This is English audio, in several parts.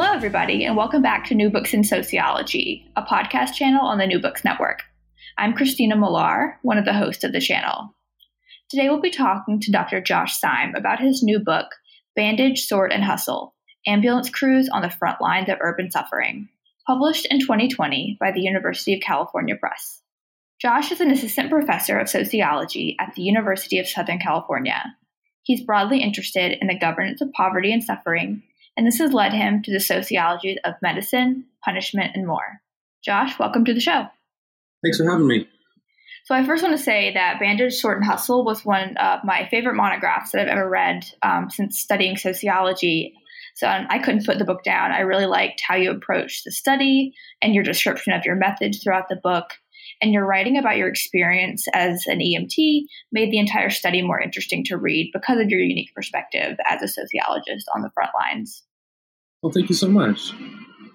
Hello, everybody, and welcome back to New Books in Sociology, a podcast channel on the New Books Network. I'm Christina Millar, one of the hosts of the channel. Today, we'll be talking to Dr. Josh Seim about his new book, Bandage, Sort, and Hustle Ambulance Crews on the Front Lines of Urban Suffering, published in 2020 by the University of California Press. Josh is an assistant professor of sociology at the University of Southern California. He's broadly interested in the governance of poverty and suffering and this has led him to the sociologies of medicine, punishment, and more. Josh, welcome to the show. Thanks for having me. So, I first want to say that Bandage, Sort, and Hustle was one of my favorite monographs that I've ever read um, since studying sociology. So, I couldn't put the book down. I really liked how you approached the study and your description of your methods throughout the book and your writing about your experience as an EMT made the entire study more interesting to read because of your unique perspective as a sociologist on the front lines. Well, thank you so much.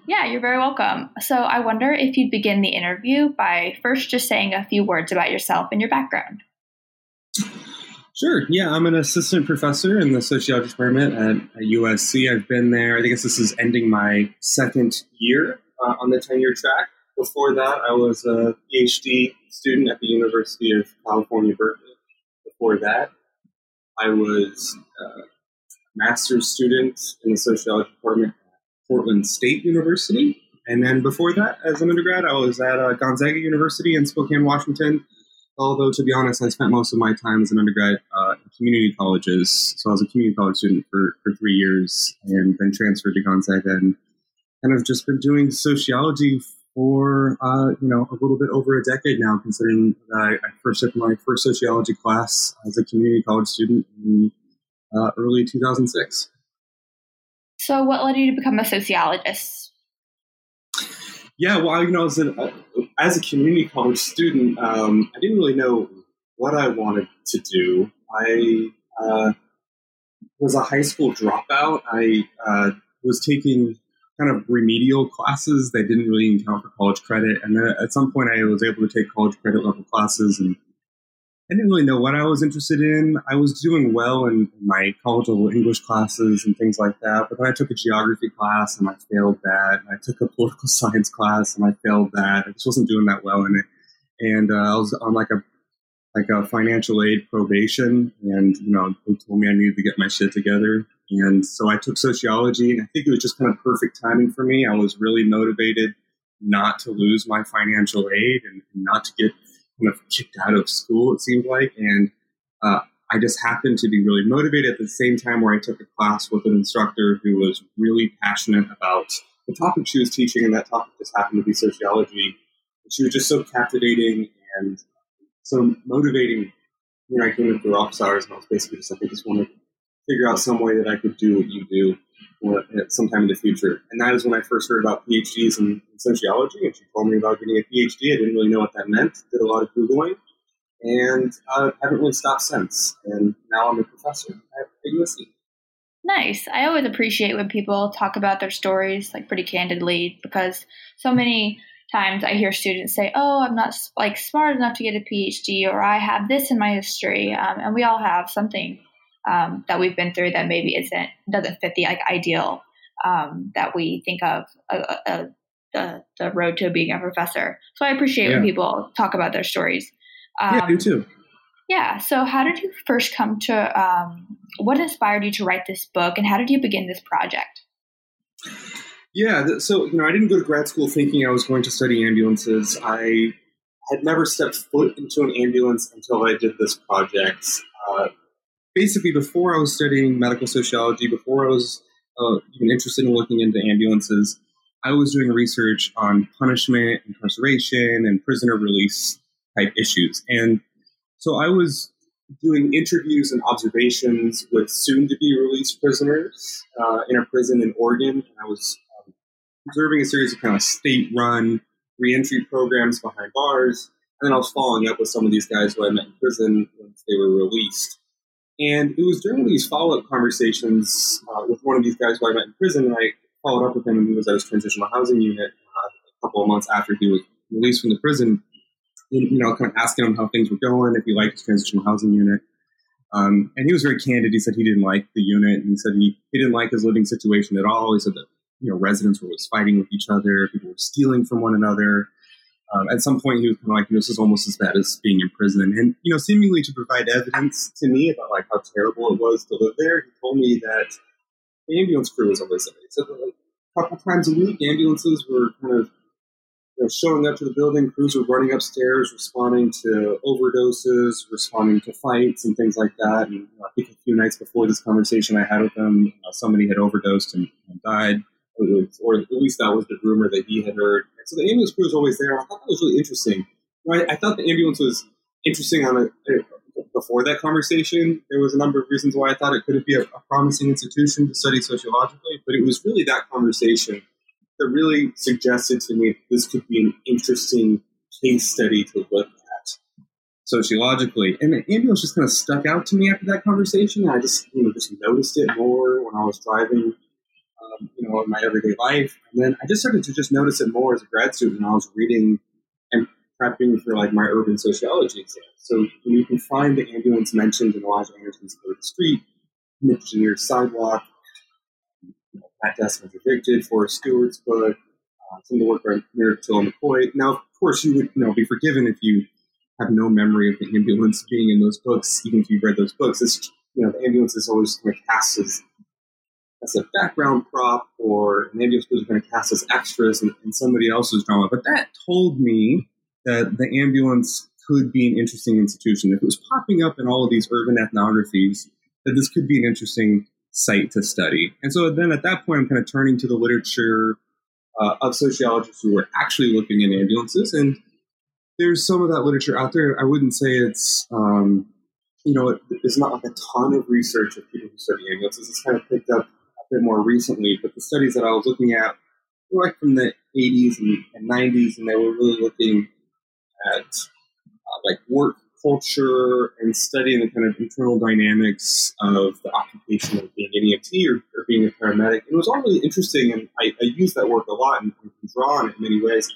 Yeah, you're very welcome. So, I wonder if you'd begin the interview by first just saying a few words about yourself and your background. Sure. Yeah, I'm an assistant professor in the sociology department at, at USC. I've been there, I guess this is ending my second year uh, on the tenure track. Before that, I was a PhD student at the University of California, Berkeley. Before that, I was uh, master's student in the sociology department at Portland State University. And then before that, as an undergrad, I was at uh, Gonzaga University in Spokane, Washington. Although, to be honest, I spent most of my time as an undergrad uh, in community colleges. So I was a community college student for, for three years and then transferred to Gonzaga and kind of just been doing sociology for, uh, you know, a little bit over a decade now, considering that I, I first took my first sociology class as a community college student in uh, early 2006. So, what led you to become a sociologist? Yeah, well, you know, as a, uh, as a community college student, um, I didn't really know what I wanted to do. I uh, was a high school dropout. I uh, was taking kind of remedial classes that didn't really count for college credit. And then at some point, I was able to take college credit level classes and I didn't really know what I was interested in. I was doing well in my college level English classes and things like that. But then I took a geography class and I failed that. I took a political science class and I failed that. I just wasn't doing that well in it. And uh, I was on like a like a financial aid probation, and you know they told me I needed to get my shit together. And so I took sociology, and I think it was just kind of perfect timing for me. I was really motivated not to lose my financial aid and not to get kind of kicked out of school, it seemed like. And uh, I just happened to be really motivated at the same time where I took a class with an instructor who was really passionate about the topic she was teaching, and that topic just happened to be sociology. And she was just so captivating and so motivating. You know, I came in for office hours, and I was basically just like, I just want to figure out some way that I could do what you do at sometime in the future. And that is when I first heard about PhDs in, in, sociology, and she told me about getting a PhD. I didn't really know what that meant. Did a lot of googling, and uh, haven't really stopped since. And now I'm a professor at USC. Nice. I always appreciate when people talk about their stories like pretty candidly because so many times I hear students say, "Oh, I'm not like smart enough to get a PhD," or "I have this in my history," um, and we all have something um, that we've been through that maybe isn't doesn't fit the like ideal um, that we think of uh, uh, uh, the the road to being a professor. So I appreciate yeah. when people talk about their stories. Um, yeah, you too. Yeah. So how did you first come to? Um, what inspired you to write this book, and how did you begin this project? Yeah. So you know, I didn't go to grad school thinking I was going to study ambulances. I had never stepped foot into an ambulance until I did this project. Uh, basically before I was studying medical sociology, before I was uh, even interested in looking into ambulances, I was doing research on punishment, incarceration, and prisoner release type issues. And so I was doing interviews and observations with soon to be released prisoners uh, in a prison in Oregon. And I was um, observing a series of kind of state run reentry programs behind bars. And then I was following up with some of these guys who I met in prison once they were released. And it was during these follow up conversations uh, with one of these guys who I met in prison, and I followed up with him, and he was at his transitional housing unit uh, a couple of months after he was released from the prison. And, you know, kind of asking him how things were going, if he liked his transitional housing unit. Um, and he was very candid. He said he didn't like the unit, and he said he, he didn't like his living situation at all. He said that you know residents were always fighting with each other, people were stealing from one another. Um, at some point, he was kind of like, "This is almost as bad as being in prison," and you know, seemingly to provide evidence to me about like how terrible it was to live there. He told me that the ambulance crew was always there. That like, a couple times a week, ambulances were kind of you know, showing up to the building. Crews were running upstairs, responding to overdoses, responding to fights, and things like that. And you know, I think a few nights before this conversation I had with them, uh, somebody had overdosed and, and died, or at least that was the rumor that he had heard. And so the ambulance crew was always there. I thought that was really interesting. Right? I thought the ambulance was interesting on a, before that conversation. There was a number of reasons why I thought it could be a, a promising institution to study sociologically, but it was really that conversation that really suggested to me this could be an interesting case study to look at sociologically. And the ambulance just kind of stuck out to me after that conversation. I just, you know, just noticed it more when I was driving, you know, in my everyday life. And then I just started to just notice it more as a grad student I was reading and prepping for like my urban sociology exam. So you can find the ambulance mentioned in Elijah Anderson's Third Street, Engineered Sidewalk, Matt Desmond's Evicted, Forrest Stuart's book, uh, some of the work by Miratil McCoy. Now, of course, you would you know be forgiven if you have no memory of the ambulance being in those books, even if you've read those books. It's you know the ambulance is always kind of cast as as a background prop, or maybe ambulance is going to cast as extras in, in somebody else's drama. But that told me that the ambulance could be an interesting institution. If it was popping up in all of these urban ethnographies, that this could be an interesting site to study. And so then at that point, I'm kind of turning to the literature uh, of sociologists who are actually looking at ambulances. And there's some of that literature out there. I wouldn't say it's, um, you know, it, it's not like a ton of research of people who study ambulances. It's kind of picked up bit more recently. But the studies that I was looking at were like from the 80s and, and 90s, and they were really looking at uh, like work culture and studying the kind of internal dynamics of the occupation of being an EMT or, or being a paramedic. It was all really interesting, and I, I use that work a lot and, and draw on it in many ways.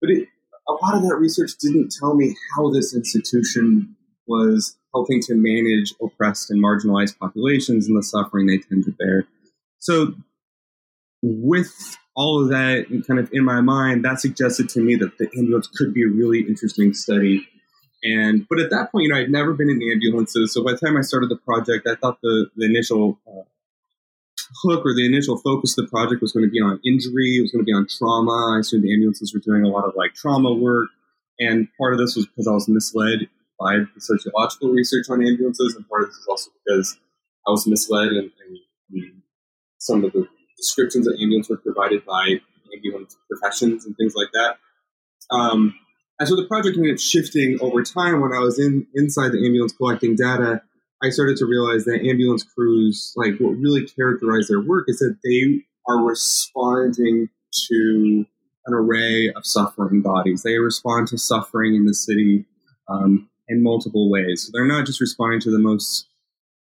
But it, a lot of that research didn't tell me how this institution was helping to manage oppressed and marginalized populations and the suffering they tend to bear. So, with all of that kind of in my mind, that suggested to me that the ambulance could be a really interesting study and but at that point, you know, I'd never been in ambulances. So by the time I started the project, I thought the the initial uh, hook or the initial focus of the project was going to be on injury. It was going to be on trauma. I assumed the ambulances were doing a lot of like trauma work. And part of this was because I was misled by the sociological research on ambulances, and part of this is also because I was misled in, in some of the descriptions that ambulance were provided by ambulance professions and things like that. Um, and so the project ended up shifting over time. When I was in inside the ambulance collecting data, I started to realize that ambulance crews, like what really characterized their work, is that they are responding to an array of suffering bodies. They respond to suffering in the city um, in multiple ways. So they're not just responding to the most,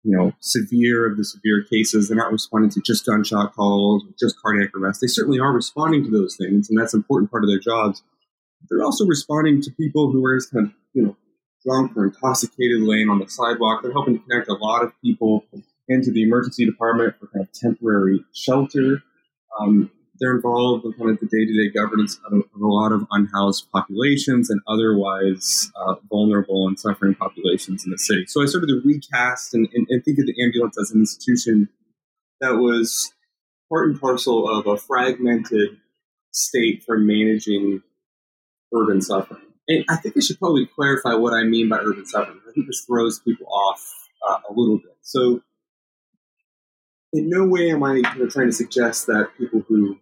you know, severe of the severe cases. They're not responding to just gunshot calls, just cardiac arrest. They certainly are responding to those things, and that's an important part of their jobs they're also responding to people who are just kind of, you know, drunk or intoxicated laying on the sidewalk. They're helping to connect a lot of people into the emergency department for kind of temporary shelter. Um, they're involved in kind of the day-to-day governance of, of, a lot of unhoused populations and otherwise uh, vulnerable and suffering populations in the city. So I started to recast and, and, and think of the ambulance as an institution that was part and parcel of a fragmented state for managing urban suffering. And I think I should probably clarify what I mean by urban suffering. I think this throws people off uh, a little bit. So, in no way am I you know, trying to suggest that people who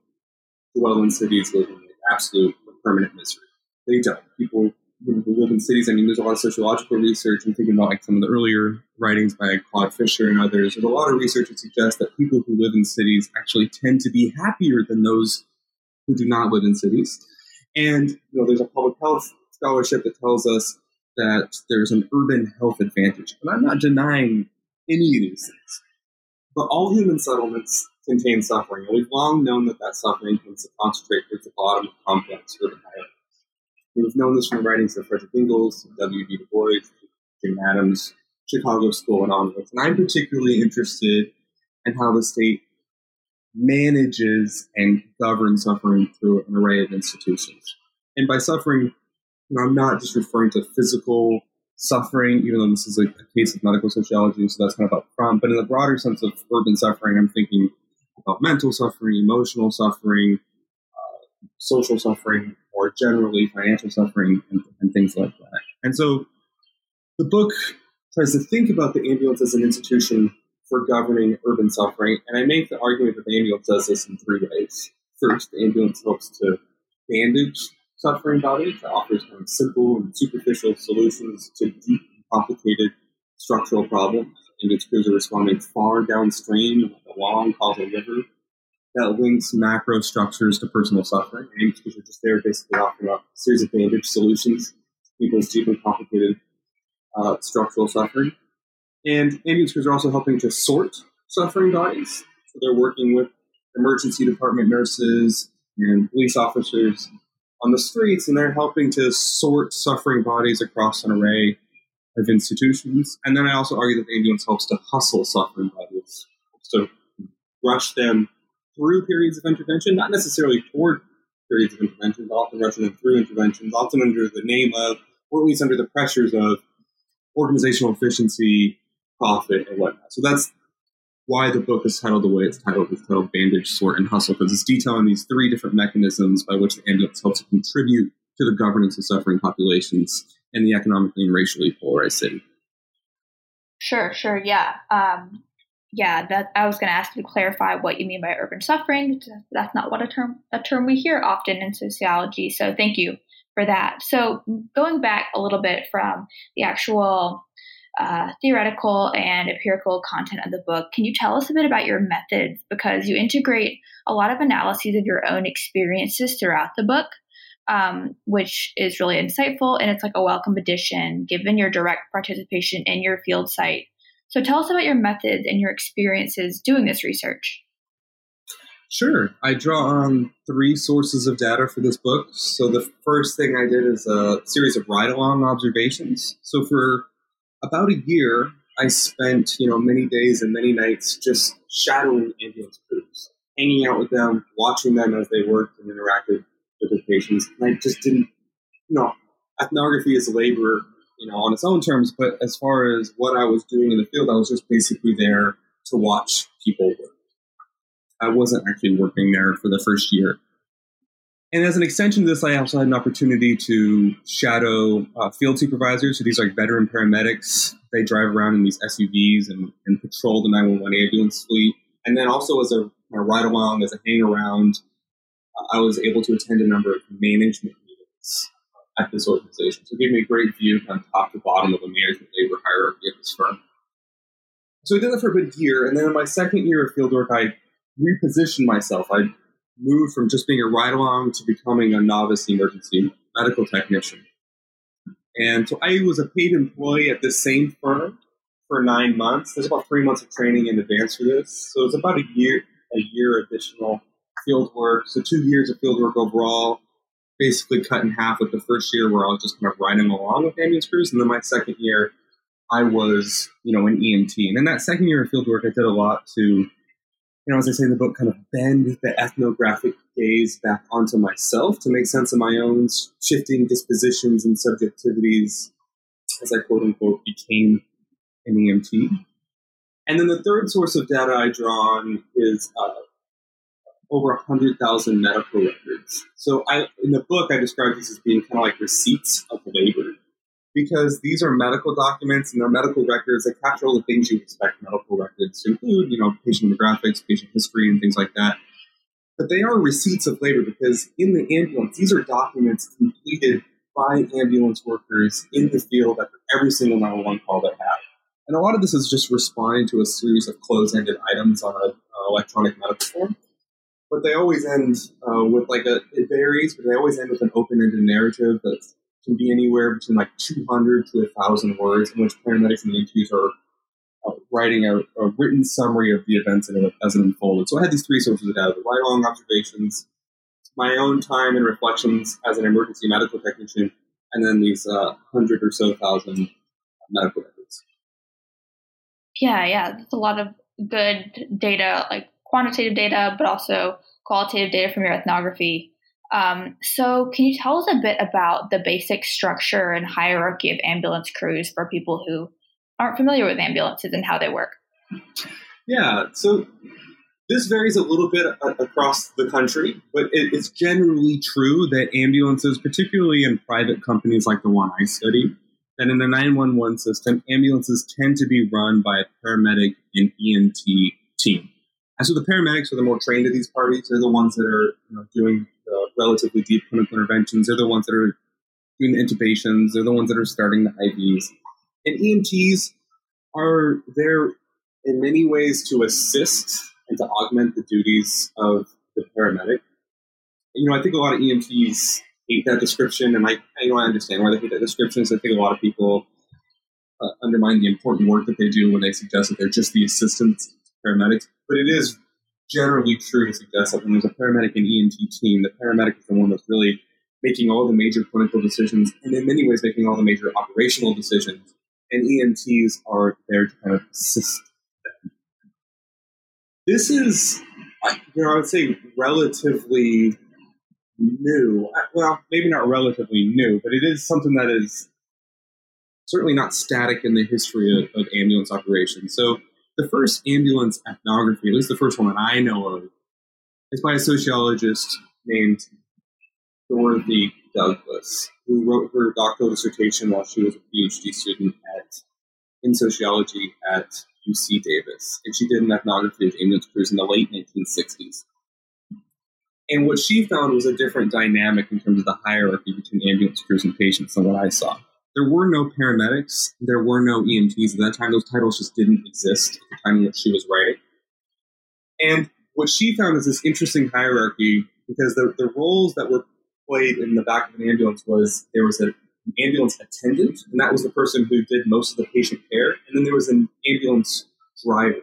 dwell cities live in absolute permanent misery. They don't. People who live in cities, I mean, there's a lot of sociological research. I'm thinking about like some of the earlier writings by Claude Fischer and others. There's a lot of research that suggests that people who live in cities actually tend to be happier than those who do not live in cities. And you know, there's a public health scholarship that tells us that there's an urban health advantage. And I'm not denying any of these things. But all human settlements contain suffering, and we've long known that that suffering tends to concentrate towards the bottom of complex urban hierarchies. We've known this from writings of Frederick Engels, W.B. Du Bois, Jim Adams, Chicago School, and onwards. And I'm particularly interested in how the state manages and governs suffering through an array of institutions. And by suffering, I'm not just referring to physical suffering, even though this is a, a case of medical sociology, so that's kind of up front. But in the broader sense of urban suffering, I'm thinking about mental suffering, emotional suffering, uh, social suffering, or generally financial suffering, and, and things like that. And so the book tries to think about the ambulance as an institution for governing urban suffering, and I make the argument that the ambulance does this in three ways. First, the ambulance helps to bandage suffering bodies, that offers kind of simple and superficial solutions to deep and complicated structural problems. Ambulance crews are responding far downstream, like a long causal river that links macro structures to personal suffering. Ambulance crews are just there basically offering up a series of bandage solutions to people's deep and complicated uh, structural suffering. And ambulance crews are also helping to sort suffering bodies. So they're working with emergency department nurses and police officers on the streets, and they're helping to sort suffering bodies across an array of institutions. And then I also argue that the ambulance helps to hustle suffering bodies, so rush them through periods of intervention, not necessarily toward periods of intervention, but often rushing them through interventions, often under the name of, or at least under the pressures of, organizational efficiency, profit, and whatnot. So that's why the book is titled the way it's titled. It's titled Bandage, Sort, and Hustle, because it's detailing these three different mechanisms by which the ambulance helps to contribute to the governance of suffering populations in the economically and racially polarized city. Sure, sure, yeah. Um, yeah, that I was going to ask you to clarify what you mean by urban suffering. That's not what a term a term we hear often in sociology. So thank you for that. So going back a little bit from the actual uh, theoretical and empirical content of the book, can you tell us a bit about your methods? Because you integrate a lot of analyses of your own experiences throughout the book, um, which is really insightful and it's like a welcome addition given your direct participation in your field site. So tell us about your methods and your experiences doing this research. Sure. I draw on three sources of data for this book. So the first thing I did is a series of ride-along observations. So for about a year, I spent, you know, many days and many nights just shadowing ambulance crews, hanging out with them, watching them as they worked and interacted with their patients. And I just didn't, you know, ethnography is labor, you know, on its own terms, but as far as what I was doing in the field, I was just basically there to watch people work. I wasn't actually working there for the first year. And as an extension to this, I also had an opportunity to shadow uh, field supervisors. So these are like veteran paramedics. They drive around in these SUVs and, and patrol the 911 ambulance fleet. And then also as a, ride along, as a hang around, uh, I was able to attend a number of management meetings at this organization. So it gave me a great view from top to bottom of the management labor hierarchy at this firm. So I did that for a good year. And then in my second year of fieldwork, I repositioned myself. I moved from just being a ride along to becoming a novice emergency medical technician. And so I was a paid employee at this same firm for nine months. There's about three months of training in advance for this. So it's about a year, a year additional field work. So two years of field work overall, basically cut in half with the first year where I was just kind of riding along with ambulance crews. And then my second year, I was, you know, an EMT. And in that second year of field work, I did a lot to you know, as I say in the book, kind of bend the ethnographic gaze back onto myself to make sense of my own shifting dispositions and subjectivities as I quote unquote became an EMT. And then the third source of data I draw on is uh, over 100,000 medical records. So I, in the book, I describe these as being kind of like receipts of labor because these are medical documents and they're medical records that capture all the things you expect medical records to include, you know, patient demographics, patient history, and things like that. But they are receipts of labor because in the ambulance, these are documents completed by ambulance workers in the field after every single 911 call they have. And a lot of this is just responding to a series of closed-ended items on an electronic medical form. But they always end uh, with like a, it varies, but they always end with an open-ended narrative that's can be anywhere between like 200 to 1,000 words in which paramedics and EMTs are uh, writing a, a, written summary of the events as it unfolded. So I had these three sources of data, the ride-along observations, my own time and reflections as an emergency medical technician, and then these uh, hundred or so thousand medical records. Yeah, yeah, that's a lot of good data, like quantitative data, but also qualitative data from your ethnography. Um, so, can you tell us a bit about the basic structure and hierarchy of ambulance crews for people who aren't familiar with ambulances and how they work? Yeah, so this varies a little bit across the country, but it, it's generally true that ambulances, particularly in private companies like the one I study, that in the 911 system, ambulances tend to be run by a paramedic and EMT team. And so the paramedics are the more trained of these parties. They're the ones that are you know, doing relatively deep clinical interventions. They're the ones that are doing the intubations. They're the ones that are starting the IVs. And EMTs are there in many ways to assist and to augment the duties of the paramedic. You know, I think a lot of EMTs hate that description, and I, you know, I understand why they hate that description. So I think a lot of people uh, undermine the important work that they do when they suggest that they're just the assistants paramedics. But it is generally true to suggest that when there's a paramedic and EMT team, the paramedic is the one that's really making all the major clinical decisions, and in many ways making all the major operational decisions. And EMTs are there to kind of assist them. this is, you know, I would say relatively new. Well, maybe not relatively new, but it is something that is certainly not static in the history of, of ambulance operations. So the first ambulance ethnography, at least the first one that I know of, is by a sociologist named Dorothy Douglas, who wrote her doctoral dissertation while she was a PhD student at in sociology at UC Davis, and she did an ethnography of ambulance crews in the late 1960s. And what she found was a different dynamic in terms of the hierarchy between ambulance crews and patients than what I saw. There were no paramedics, there were no EMTs at that time. Those titles just didn't exist at the time which she was writing. And what she found is this interesting hierarchy because the, the roles that were played in the back of an ambulance was there was a ambulance attendant, and that was the person who did most of the patient care. And then there was an ambulance driver.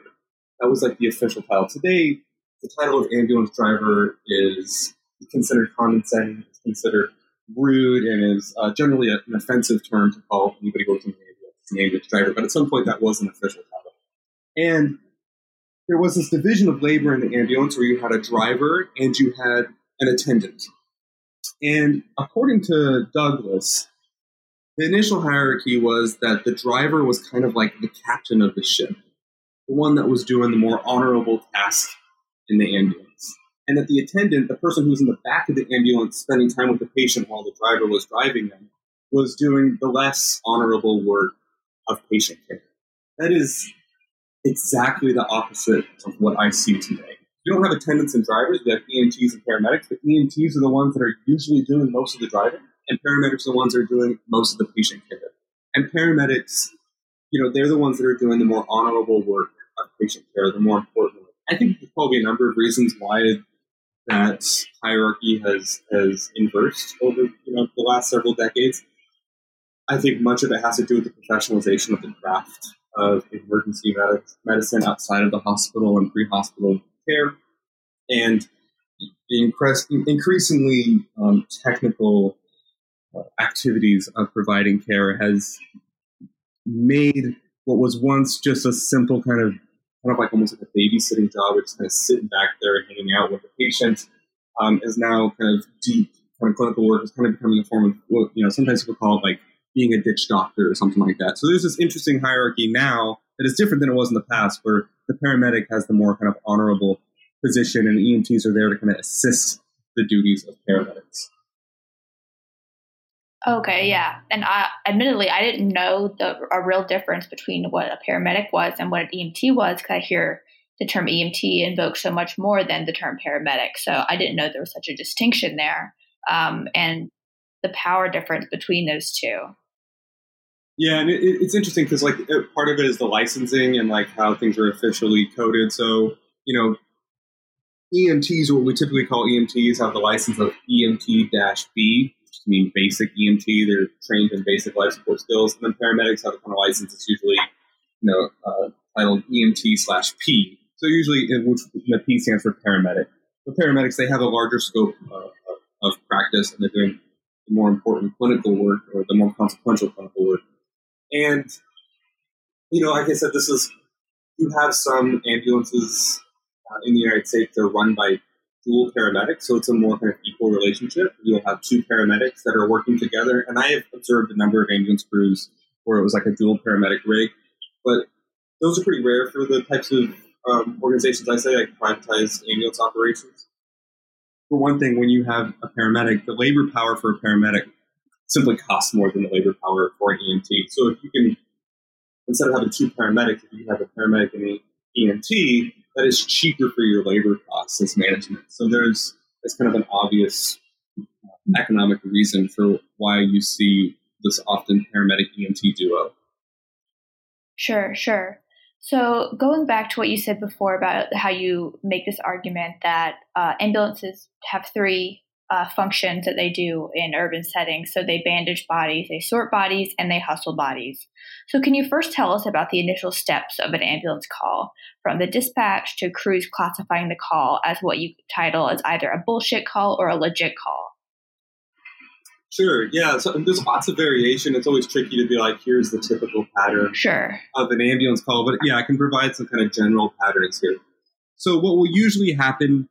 That was like the official title. Today, the title of ambulance driver is considered condescending, it's considered rude, and is uh, generally an offensive term to call anybody who works in the ambulance an ambulance driver. But at some point, that was an official title. And there was this division of labor in the ambulance where you had a driver and you had an attendant. And according to Douglas, the initial hierarchy was that the driver was kind of like the captain of the ship, the one that was doing the more honorable task in the ambulance. And that the attendant, the person who was in the back of the ambulance spending time with the patient while the driver was driving them, was doing the less honorable work of patient care. That is exactly the opposite of what I see today. We don't have attendants and drivers, we have EMTs and paramedics, but EMTs are the ones that are usually doing most of the driving and paramedics are the ones that are doing most of the patient care. And paramedics, you know, they're the ones that are doing the more honorable work of patient care, the more important. I think there's probably a number of reasons why that hierarchy has has inversed over you know the last several decades. I think much of it has to do with the professionalization of the craft of emergency medicine outside of the hospital and pre-hospital care, and the increasingly um, technical activities of providing care has made what was once just a simple kind of kind of like almost like a babysitting job, just kind of sitting back there and hanging out with the patient, um, is now kind of deep kind of clinical work is kind of becoming a form of what you know sometimes people call it like being a ditch doctor or something like that. So there's this interesting hierarchy now that is different than it was in the past, where the paramedic has the more kind of honorable position, and EMTs are there to kind of assist the duties of paramedics. Okay, yeah. And I, admittedly, I didn't know the a real difference between what a paramedic was and what an EMT was because I hear the term EMT invoked so much more than the term paramedic. So I didn't know there was such a distinction there um, and the power difference between those two. Yeah, and it, it's interesting because like part of it is the licensing and like how things are officially coded. So you know, EMTs, what we typically call EMTs, have the license of EMT-B, just mean basic EMT. They're trained in basic life support skills. And then paramedics have a kind of license that's usually, you know, uh, titled EMT slash P. So usually, which the P stands for paramedic. The paramedics they have a larger scope uh, of practice, and they're doing the more important clinical work or the more consequential clinical work. And you know, like I said, this is you have some ambulances uh, in the United States, they're run by dual paramedics, so it's a more kind of equal relationship. You'll have two paramedics that are working together, and I have observed a number of ambulance crews where it was like a dual paramedic rig, but those are pretty rare for the types of um, organizations I say like privatized ambulance operations. For one thing, when you have a paramedic, the labor power for a paramedic simply costs more than the labor power for an EMT. So if you can, instead of having two paramedics, if you have a paramedic and an EMT, that is cheaper for your labor costs as management. So there's it's kind of an obvious economic reason for why you see this often paramedic EMT duo. Sure, sure. So, going back to what you said before about how you make this argument that uh, ambulances have three uh, functions that they do in urban settings. So, they bandage bodies, they sort bodies, and they hustle bodies. So, can you first tell us about the initial steps of an ambulance call, from the dispatch to crews classifying the call as what you title as either a bullshit call or a legit call? Sure. Yeah. So there's lots of variation. It's always tricky to be like, here's the typical pattern sure. of an ambulance call. But yeah, I can provide some kind of general patterns here. So what will usually happen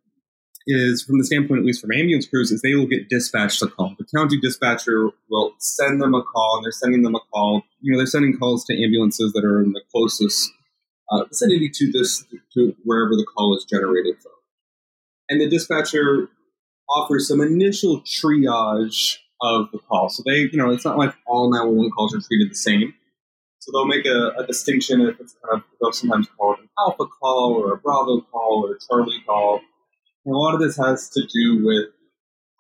is, from the standpoint at least from ambulance crews, is they will get dispatched a call. The county dispatcher will send them a call, and they're sending them a call. You know, they're sending calls to ambulances that are in the closest uh, vicinity to this to wherever the call is generated from. And the dispatcher offers some initial triage of the call. So they, you know, it's not like all 911 calls are treated the same. So they'll make a, a distinction if it's kind of, they'll sometimes call it an alpha call or a bravo call or a charlie call. A lot of this has to do with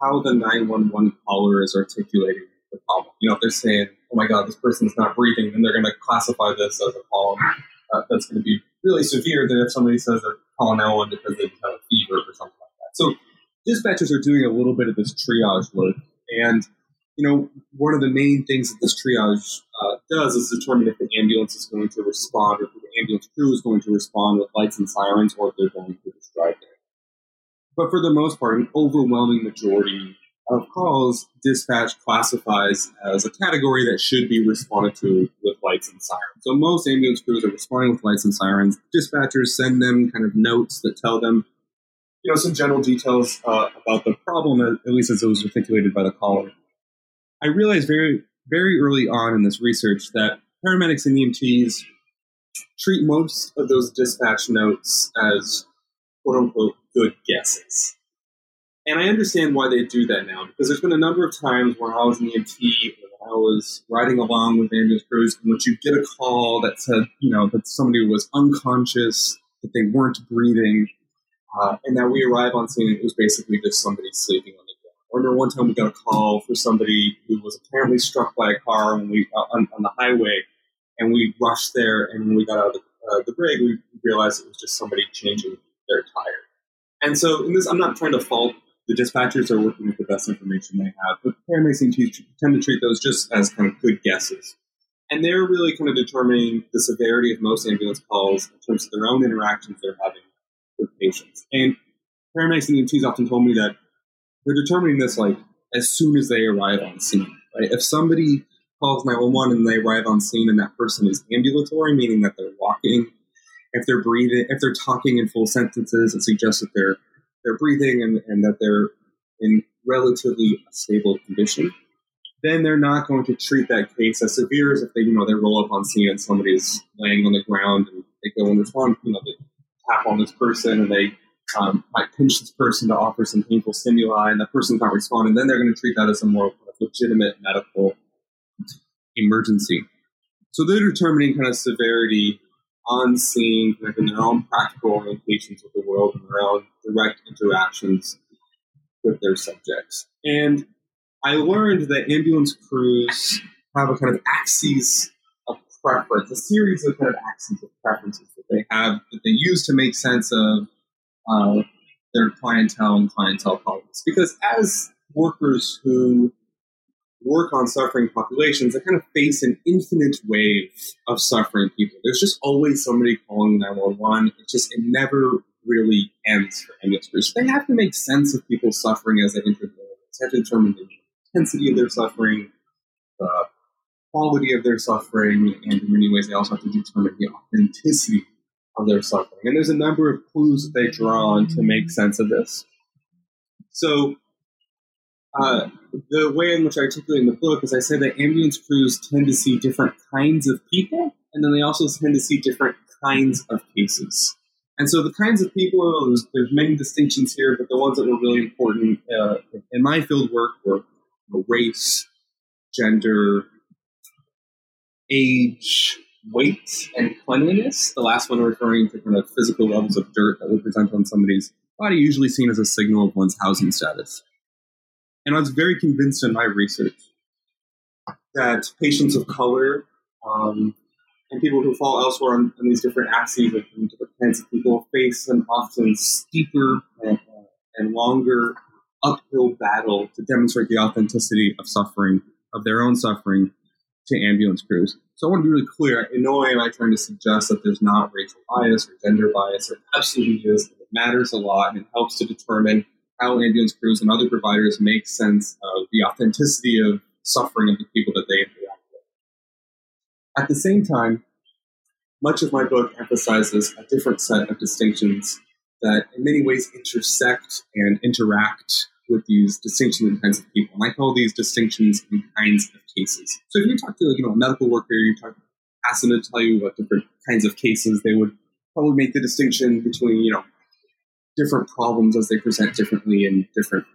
how the 911 caller is articulating the problem. You know, if they're saying, oh my God, this person's not breathing, then they're going to classify this as a call uh, that's going to be really severe than if somebody says they're calling 911 because they have a fever or something like that. So dispatchers are doing a little bit of this triage work and, you know, one of the main things that this triage uh, does is determine if the ambulance is going to respond or if the ambulance crew is going to respond with lights and sirens or if they're going to just drive there. But for the most part, an overwhelming majority of calls, dispatch classifies as a category that should be responded to with lights and sirens. So most ambulance crews are responding with lights and sirens. Dispatchers send them kind of notes that tell them you know, some general details uh, about the problem, at least as it was articulated by the caller. I realized very, very early on in this research that paramedics and EMTs treat most of those dispatch notes as quote unquote good guesses. And I understand why they do that now, because there's been a number of times where I was an EMT or I was riding along with ambulance crews in which you get a call that said, you know, that somebody was unconscious, that they weren't breathing, uh, and that we arrive on scene and it was basically just somebody sleeping on the ground. I remember one time we got a call for somebody who was apparently struck by a car when we uh, on, on, the highway, and we rushed there. And when we got out of the, uh, the we realized it was just somebody changing their tire. And so, in this, I'm not trying to fault the dispatchers are working with the best information they have, but paramedics tend to treat those just as kind of good guesses. And they're really kind of determining the severity of most ambulance calls in terms of their own interactions they're having with patients. And paramedics and EMTs often told me that they're determining this like as soon as they arrive on scene. Right? If somebody calls 911 and they arrive on scene and that person is ambulatory, meaning that they're walking, if they're breathing, if they're talking in full sentences, it suggests that they're they're breathing and, and that they're in relatively stable condition. Then they're not going to treat that case as severe as if they, you know, they roll up on scene and somebody's laying on the ground and they go and respond, you know, they tap on this person and they um, might pinch this person to offer some painful stimuli and the person's not responding, then they're going to treat that as a more legitimate medical emergency. So they're determining kind of severity on scene, kind of in their own practical orientations with the world and their own direct interactions with their subjects. And I learned that ambulance crews have a kind of axes of preference, a series of kind of axes of preferences that they have that they use to make sense of uh, their clientele and clientele problems. Because as workers who work on suffering populations, they kind of face an infinite wave of suffering people. There's just always somebody calling 911. It just it never really ends for crews. They have to make sense of people's suffering as they enter the They have to determine the intensity of their suffering, the quality of their suffering, and in many ways they also have to determine the authenticity of their suffering. And there's a number of clues that they draw on to make sense of this. So, uh, the way in which I articulate in the book is I say that ambulance crews tend to see different kinds of people, and then they also tend to see different kinds of cases. And so the kinds of people, there's, there's many distinctions here, but the ones that were really important uh, in my field work were race, gender, age, weight, and cleanliness. The last one referring to kind of physical levels of dirt that would present on somebody's body, usually seen as a signal of one's housing status. And I was very convinced in my research that patients of color um, and people who fall elsewhere on, on these different axes of different kinds of people face an often steeper and, uh, and longer uphill battle to demonstrate the authenticity of suffering, of their own suffering, to ambulance crews. So I want to be really clear. In no way am I trying to suggest that there's not racial bias or gender bias. There absolutely is. It matters a lot and it helps to determine how ambulance crews and other providers make sense of the authenticity of suffering of the people that they interact with. At the same time, much of my book emphasizes a different set of distinctions that in many ways intersect and interact with these distinctions in kinds of people. And I call these distinctions in kinds of cases. So if you talk to you know a medical worker, you talk ask them to tell you about different kinds of cases, they would probably make the distinction between you know different problems as they present differently in different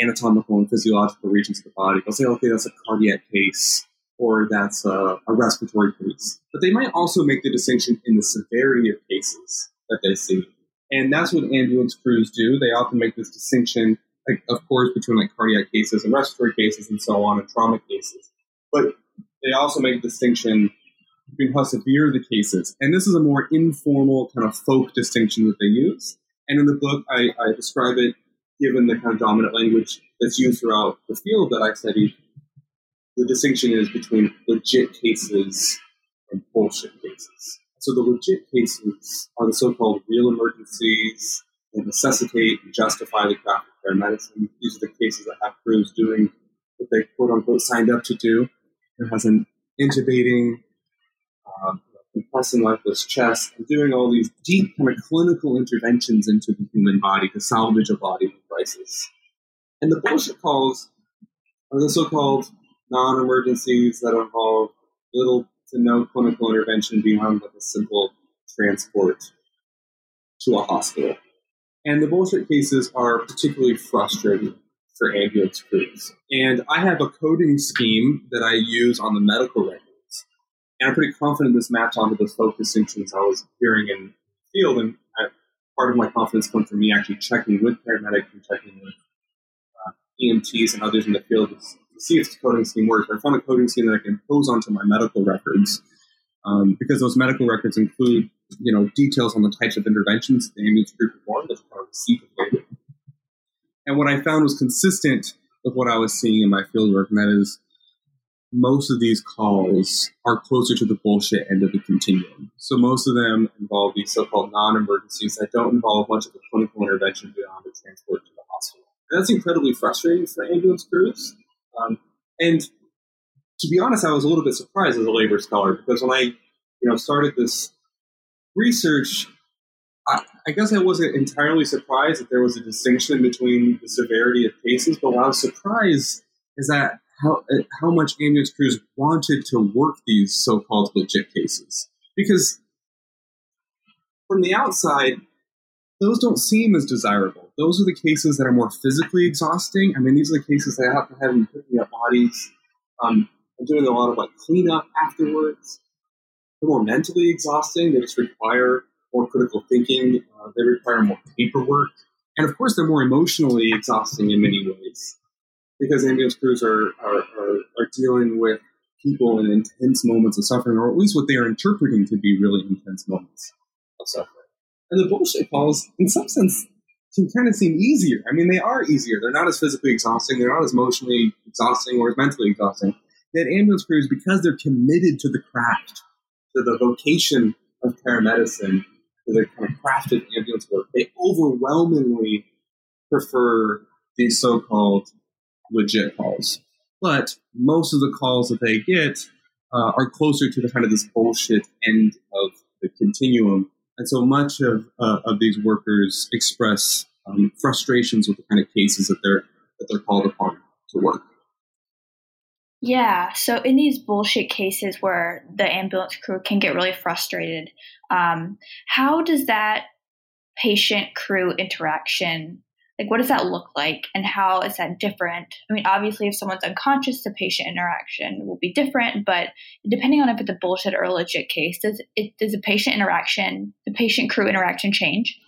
anatomical and physiological regions of the body. They'll say, okay, that's a cardiac case or that's a, a respiratory case. But they might also make the distinction in the severity of cases that they see. And that's what ambulance crews do. They often make this distinction like, of course, between like cardiac cases and respiratory cases and so on, and trauma cases. But they also make a distinction between how severe the cases. And this is a more informal kind of folk distinction that they use. And in the book, I, I describe it given the kind of dominant language that's used throughout the field that I studied. The distinction is between legit cases and bullshit cases. So the legit cases are the so-called real emergencies that necessitate and justify the craft medicine. These are the cases that have crews doing what they quote unquote signed up to do. It has an intubating, uh, compressing lifeless chest, and doing all these deep kind of clinical interventions into the human body to salvage a body in crisis. And the bullshit calls are the so-called non-emergencies that involve little to no clinical intervention beyond like a simple transport to a hospital. And the bullshit cases are particularly frustrating for ambulance crews. And I have a coding scheme that I use on the medical records. And I'm pretty confident this maps onto those folk distinctions I was hearing in the field. And I, part of my confidence comes from me actually checking with paramedics and checking with uh, EMTs and others in the field to see if the coding scheme works. I found a coding scheme that I can impose onto my medical records um, because those medical records include you know details on the types of interventions the ambulance crew performed as part of the And what I found was consistent with what I was seeing in my fieldwork, and that is most of these calls are closer to the bullshit end of the continuum. So most of them involve these so-called non-emergencies that don't involve much of a clinical intervention beyond the transport to the hospital. And that's incredibly frustrating for ambulance crews. Um, and to be honest, I was a little bit surprised as a labor scholar because when I, you know, started this research, I, I, guess I wasn't entirely surprised that there was a distinction between the severity of cases. But what I was surprised is that how how much ambulance crews wanted to work these so-called legit cases because from the outside, those don't seem as desirable. Those are the cases that are more physically exhausting. I mean, these are the cases that have them picking up bodies. Um, I'm doing a lot of like cleanup afterwards. They're more mentally exhausting. They just require more critical thinking. Uh, they require more paperwork. And of course, they're more emotionally exhausting in many ways because ambulance crews are, are, are, are dealing with people in intense moments of suffering, or at least what they are interpreting to be really intense moments of suffering. And the bullshit calls, in some sense, can kind of seem easier. I mean, they are easier. They're not as physically exhausting. They're not as emotionally exhausting or as mentally exhausting that ambulance crews, because they're committed to the craft, to the vocation of paramedicine, to the kind of crafted ambulance work, they overwhelmingly prefer these so-called legit calls. But most of the calls that they get uh, are closer to the kind of this bullshit end of the continuum And so much of, uh, of these workers express um, frustrations with the kind of cases that they're, that they're called upon to work. Yeah. So in these bullshit cases where the ambulance crew can get really frustrated, um, how does that patient crew interaction like what does that look like and how is that different? I mean obviously if someone's unconscious the patient interaction will be different but depending on if it's a bullshit or a legit case does it does the patient interaction the patient crew interaction change?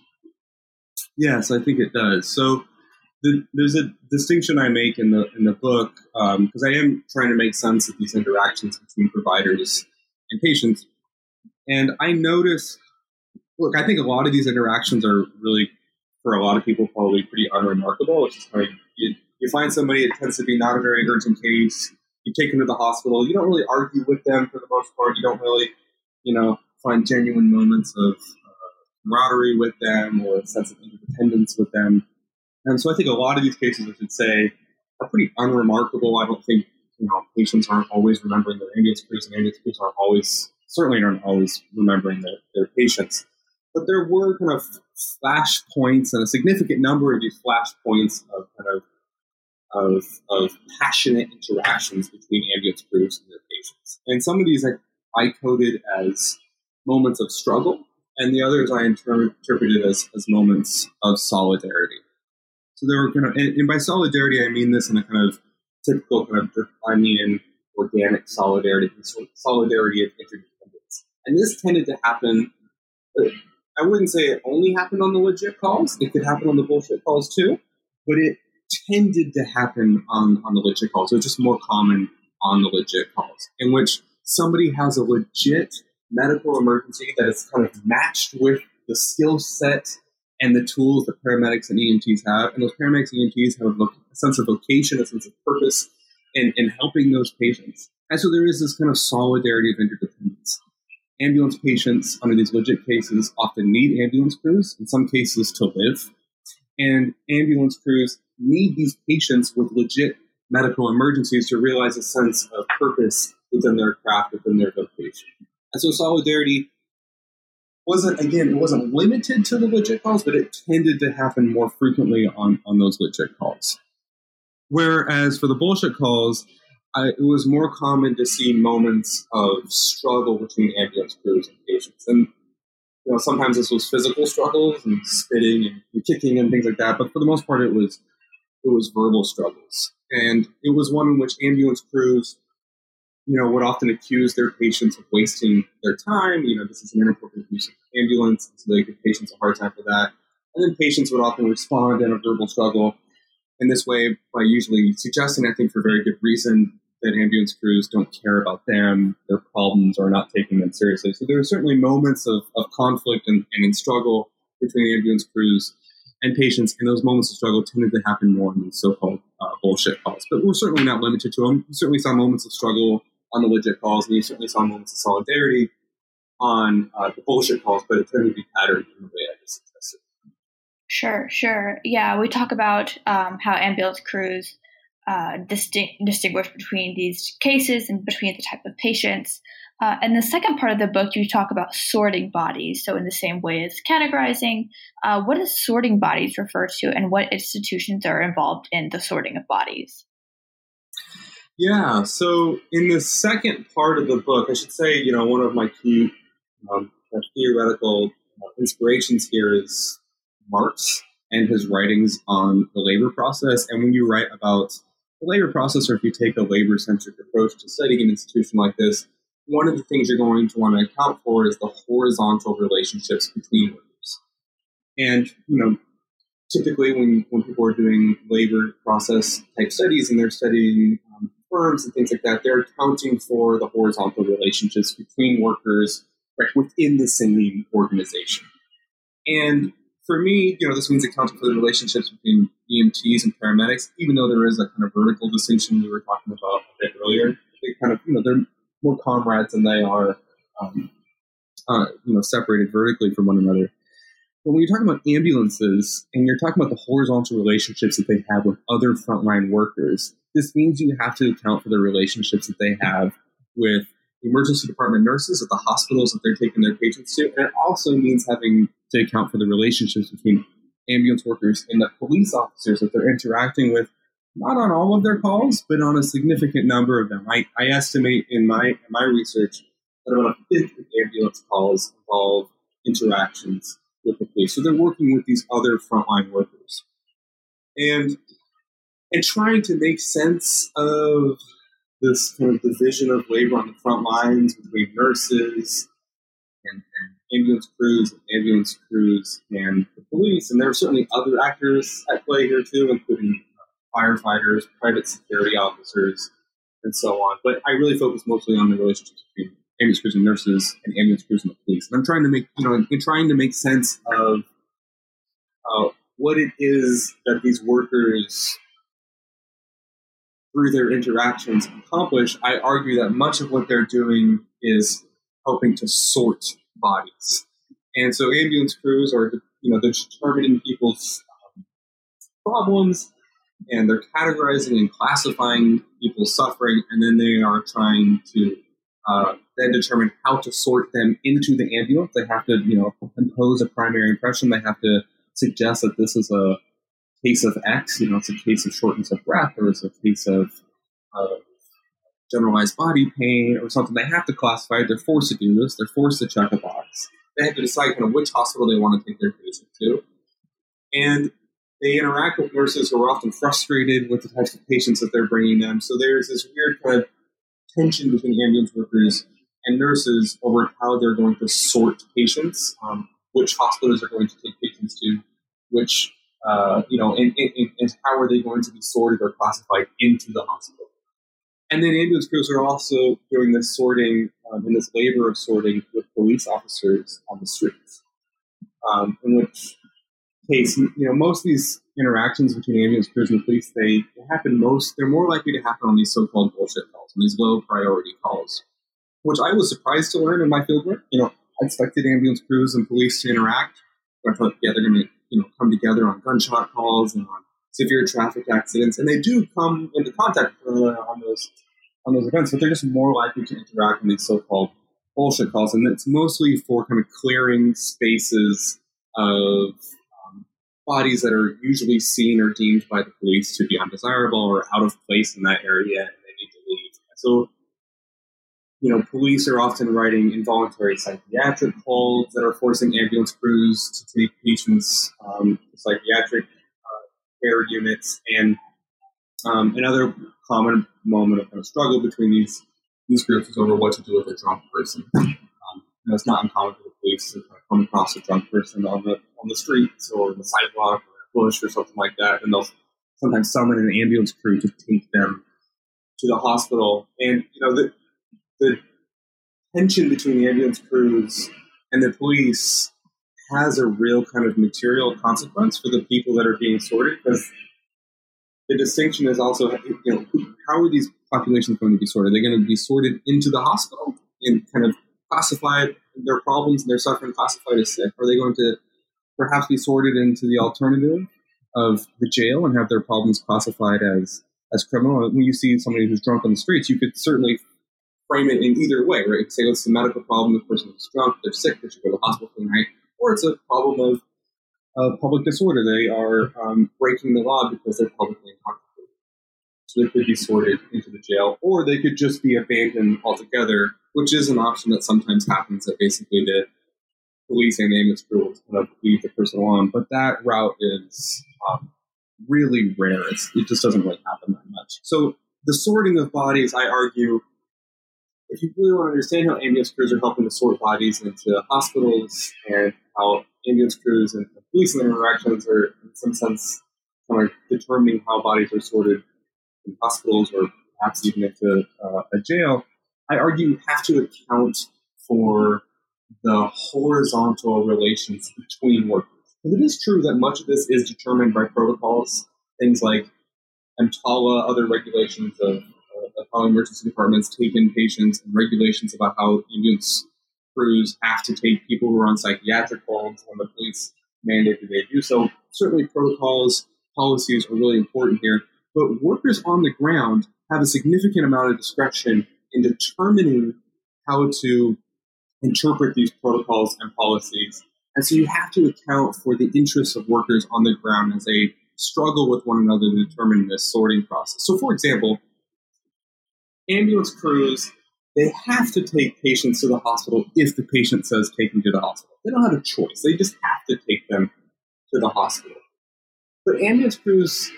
Yes i think it does. So the, there's a distinction I make in the in the book because um, I am trying to make sense of these interactions between providers and patients, and I notice. Look, I think a lot of these interactions are really, for a lot of people, probably pretty unremarkable. It's just like you, you find somebody it tends to be not a very urgent case. You take them to the hospital. You don't really argue with them for the most part. You don't really, you know, find genuine moments of uh, camaraderie with them or a sense of interdependence with them and so I think a lot of these cases, I should say, are pretty unremarkable. I don't think you know patients aren't always remembering their ambulance crews, and ambulance crews aren't always certainly aren't always remembering their, their patients. But there were kind of flash points and a significant number of these flash points of kind of of, of passionate interactions between ambulance crews and their patients. And some of these I, I coded as moments of struggle, and the others I inter- interpreted as, as moments of solidarity. So there were kind of, and, and by solidarity, I mean this in a kind of typical kind of Durkheimian organic solidarity, solidarity of interdependence. And this tended to happen. Uh, I wouldn't say it only happened on the legit calls. It could happen on the bullshit calls too, but it tended to happen on, on the legit calls. It was just more common on the legit calls, in which somebody has a legit medical emergency that is kind of matched with the skill set and the tools that paramedics and EMTs have. And those paramedics and EMTs have a, sense of vocation, a sense of purpose in, in helping those patients. And so there is this kind of solidarity of interdependence. Ambulance patients under these legit cases often need ambulance crews, in some cases to live. And ambulance crews need these patients with legit medical emergencies to realize a sense of purpose within their craft, within their vocation. And so solidarity wasn't again it wasn't limited to the legit calls, but it tended to happen more frequently on on those legit calls. Whereas for the bullshit calls, I, it was more common to see moments of struggle between ambulance crews and patients, and you know sometimes this was physical struggles and spitting and kicking and things like that. But for the most part, it was it was verbal struggles, and it was one in which ambulance crews you know, would often accuse their patients of wasting their time. You know, this is an inappropriate use of ambulance, so they give patients a hard time for that. And then patients would often respond in a verbal struggle in this way by usually suggesting, I think for very good reason, that ambulance crews don't care about them, their problems, or not taking them seriously. So there are certainly moments of, of conflict and, and struggle between ambulance crews and patients, and those moments of struggle tended to happen more in these so-called uh, bullshit calls. But we're certainly not limited to them. We certainly saw moments of struggle on the legit calls, and you certainly saw moments of solidarity on uh, the bullshit calls, but it tended to be patterned in the way I just suggested. Sure, sure. Yeah, we talk about um, how ambulance crews uh, distinct, distinguish between these cases and between the type of patients. Uh, and the second part of the book, you talk about sorting bodies. So, in the same way as categorizing, uh, what does sorting bodies refer to, and what institutions are involved in the sorting of bodies? Yeah. So in the second part of the book, I should say, you know, one of my key um, theoretical uh, inspirations here is Marx and his writings on the labor process. And when you write about the labor process, or if you take a labor centric approach to studying an institution like this, one of the things you're going to want to account for is the horizontal relationships between workers. And, you know, typically when, when people are doing labor process type studies and they're studying um, firms and things like that, they're accounting for the horizontal relationships between workers right, within the same organization. And for me, you know, this means accounting for the relationships between EMTs and paramedics, even though there is a kind of vertical distinction we were talking about a bit earlier. They kind of, you know, they're more comrades than they are, um, uh, you know, separated vertically from one another. But when you're talking about ambulances and you're talking about the horizontal relationships that they have with other frontline workers, this means you have to account for the relationships that they have with emergency department nurses at the hospitals that they're taking their patients to. And it also means having to account for the relationships between ambulance workers and the police officers that they're interacting with, not on all of their calls, but on a significant number of them. I, I estimate in my in my research that about a fifth of ambulance calls involve interactions with the police. So they're working with these other frontline workers. And and trying to make sense of this kind of division of labor on the front lines between nurses and, and ambulance crews and ambulance crews and the police. And there are certainly other actors at play here too, including firefighters, private security officers, and so on. But I really focus mostly on the relationships between ambulance crews and nurses and ambulance crews and the police. And I'm trying to make, you know, I'm trying to make sense of uh, what it is that these workers through their interactions accomplish, I argue that much of what they're doing is helping to sort bodies. And so ambulance crews are, you know, they're determining people's um, problems and they're categorizing and classifying people's suffering, and then they are trying to uh, then determine how to sort them into the ambulance. They have to, you know, impose a primary impression. They have to suggest that this is a case of X, you know, it's a case of shortness of breath, or it's a case of uh, generalized body pain, or something. They have to classify. They're forced to do this. They're forced to check a box. They have to decide kind of which hospital they want to take their patient to, and they interact with nurses who are often frustrated with the types of patients that they're bringing them. So there's this weird kind of tension between ambulance workers and nurses over how they're going to sort patients, um, which hospitals are going to take patients to, which uh, you know, and, and, and, how are they going to be sorted or classified into the hospital? And then ambulance crews are also doing this sorting um, and this labor of sorting with police officers on the streets. Um, in which case, you know, most of these interactions between ambulance crews and police, they happen most, they're more likely to happen on these so-called bullshit calls, on these low priority calls, which I was surprised to learn in my fieldwork. You know, I expected ambulance crews and police to interact. I thought, yeah, they're going to you know come together on gunshot calls and on severe traffic accidents, and they do come into contact uh, on those on those events, but they're just more likely to interact in these so-called bullshit calls, and it's mostly for kind of clearing spaces of um, bodies that are usually seen or deemed by the police to be undesirable or out of place in that area, and they need to leave. So you know, police are often writing involuntary psychiatric calls that are forcing ambulance crews to take patients um, to psychiatric uh, units. And um, another common moment of kind of struggle between these these groups is over what to do with a drunk person. Um, it's not uncommon for the police to kind of come across a drunk person on the on the streets or the sidewalk or a bush or something like that, and they'll sometimes summon an ambulance crew to take them to the hospital. And you know, the, the tension between the ambulance crews and the police has a real kind of material consequence for the people that are being sorted because the distinction is also you know how are these populations going to be sorted? Are they going to be sorted into the hospital and kind of classified their problems and their suffering classified as sick? Are they going to perhaps be sorted into the alternative of the jail and have their problems classified as as criminal? When you see somebody who's drunk on the streets, you could certainly frame it in either way, right? Say it's a medical problem, the person is drunk, they're sick, they should go to the hospital for the night, or it's a problem of uh, public disorder. They are um, breaking the law because they're publicly intoxicated. So they could be sorted into the jail, or they could just be abandoned altogether, which is an option that sometimes happens that basically the police and ambulance crew kind of leave the person alone. But that route is um, really rare. It's, it just doesn't really happen that much. So the sorting of bodies, I argue, if you really want to understand how ambulance crews are helping to sort bodies into hospitals and how ambulance crews and police interactions are, in some sense, kind of determining how bodies are sorted in hospitals or perhaps even into uh, a jail, I argue you have to account for the horizontal relations between workers. Because it is true that much of this is determined by protocols, things like EMTALA, other regulations of of how emergency departments take in patients and regulations about how ambulance crews have to take people who are on psychiatric holds when the police mandate that they do so. Certainly, protocols, policies are really important here, but workers on the ground have a significant amount of discretion in determining how to interpret these protocols and policies. And so you have to account for the interests of workers on the ground as they struggle with one another to determine this sorting process. So, for example, ambulance crews they have to take patients to the hospital if the patient says take me to the hospital. They don't have a choice. They just have to take them to the hospital. But ambulance crews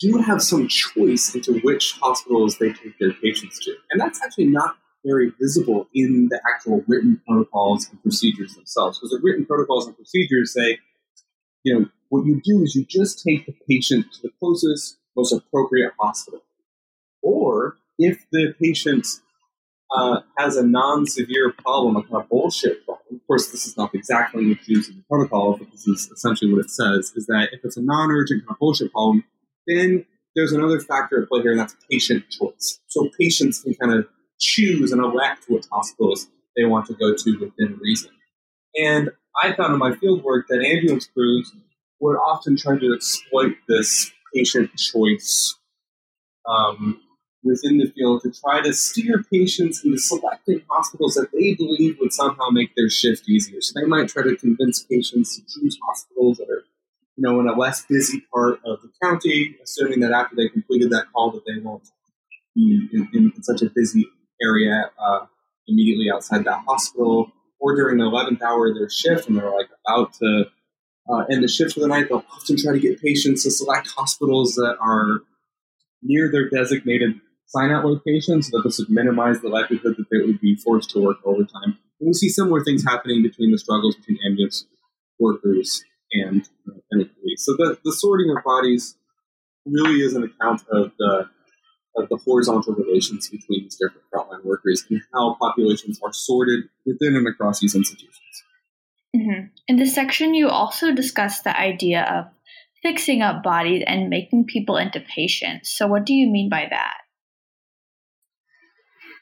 do have some choice into which hospitals they take their patients to. And that's actually not very visible in the actual written protocols and procedures themselves. Because the written protocols and procedures say, you know, what you do is you just take the patient to the closest, most appropriate hospital. Or if the patient uh, has a non-severe problem, a kind of bullshit problem. Of course, this is not the language used in the protocol, but this is essentially what it says: is that if it's a non-urgent kind of bullshit problem, then there's another factor at play here, and that's patient choice. So patients can kind of choose and elect which hospitals they want to go to within reason. And I found in my field work that ambulance crews would often try to exploit this patient choice um, within the field to try to steer patients into selecting hospitals that they believe would somehow make their shift easier. So they might try to convince patients to choose hospitals that are, you know, in a less busy part of the county, assuming that after they completed that call that they won't be in, in such a busy area uh, immediately outside that hospital, or during the 11th hour of their shift and they're like about to uh, end the shift for the night, they'll often try to get patients to select hospitals that are near their designated sign out location so that this would minimize the likelihood that they would be forced to work overtime. And we see similar things happening between the struggles between ambulance workers and, uh, and the police. So the, the sorting of bodies really is an account of the of the horizontal relations between these different frontline workers and how populations are sorted within and across these institutions. Mm-hmm. In this section, you also discuss the idea of fixing up bodies and making people into patients. So, what do you mean by that?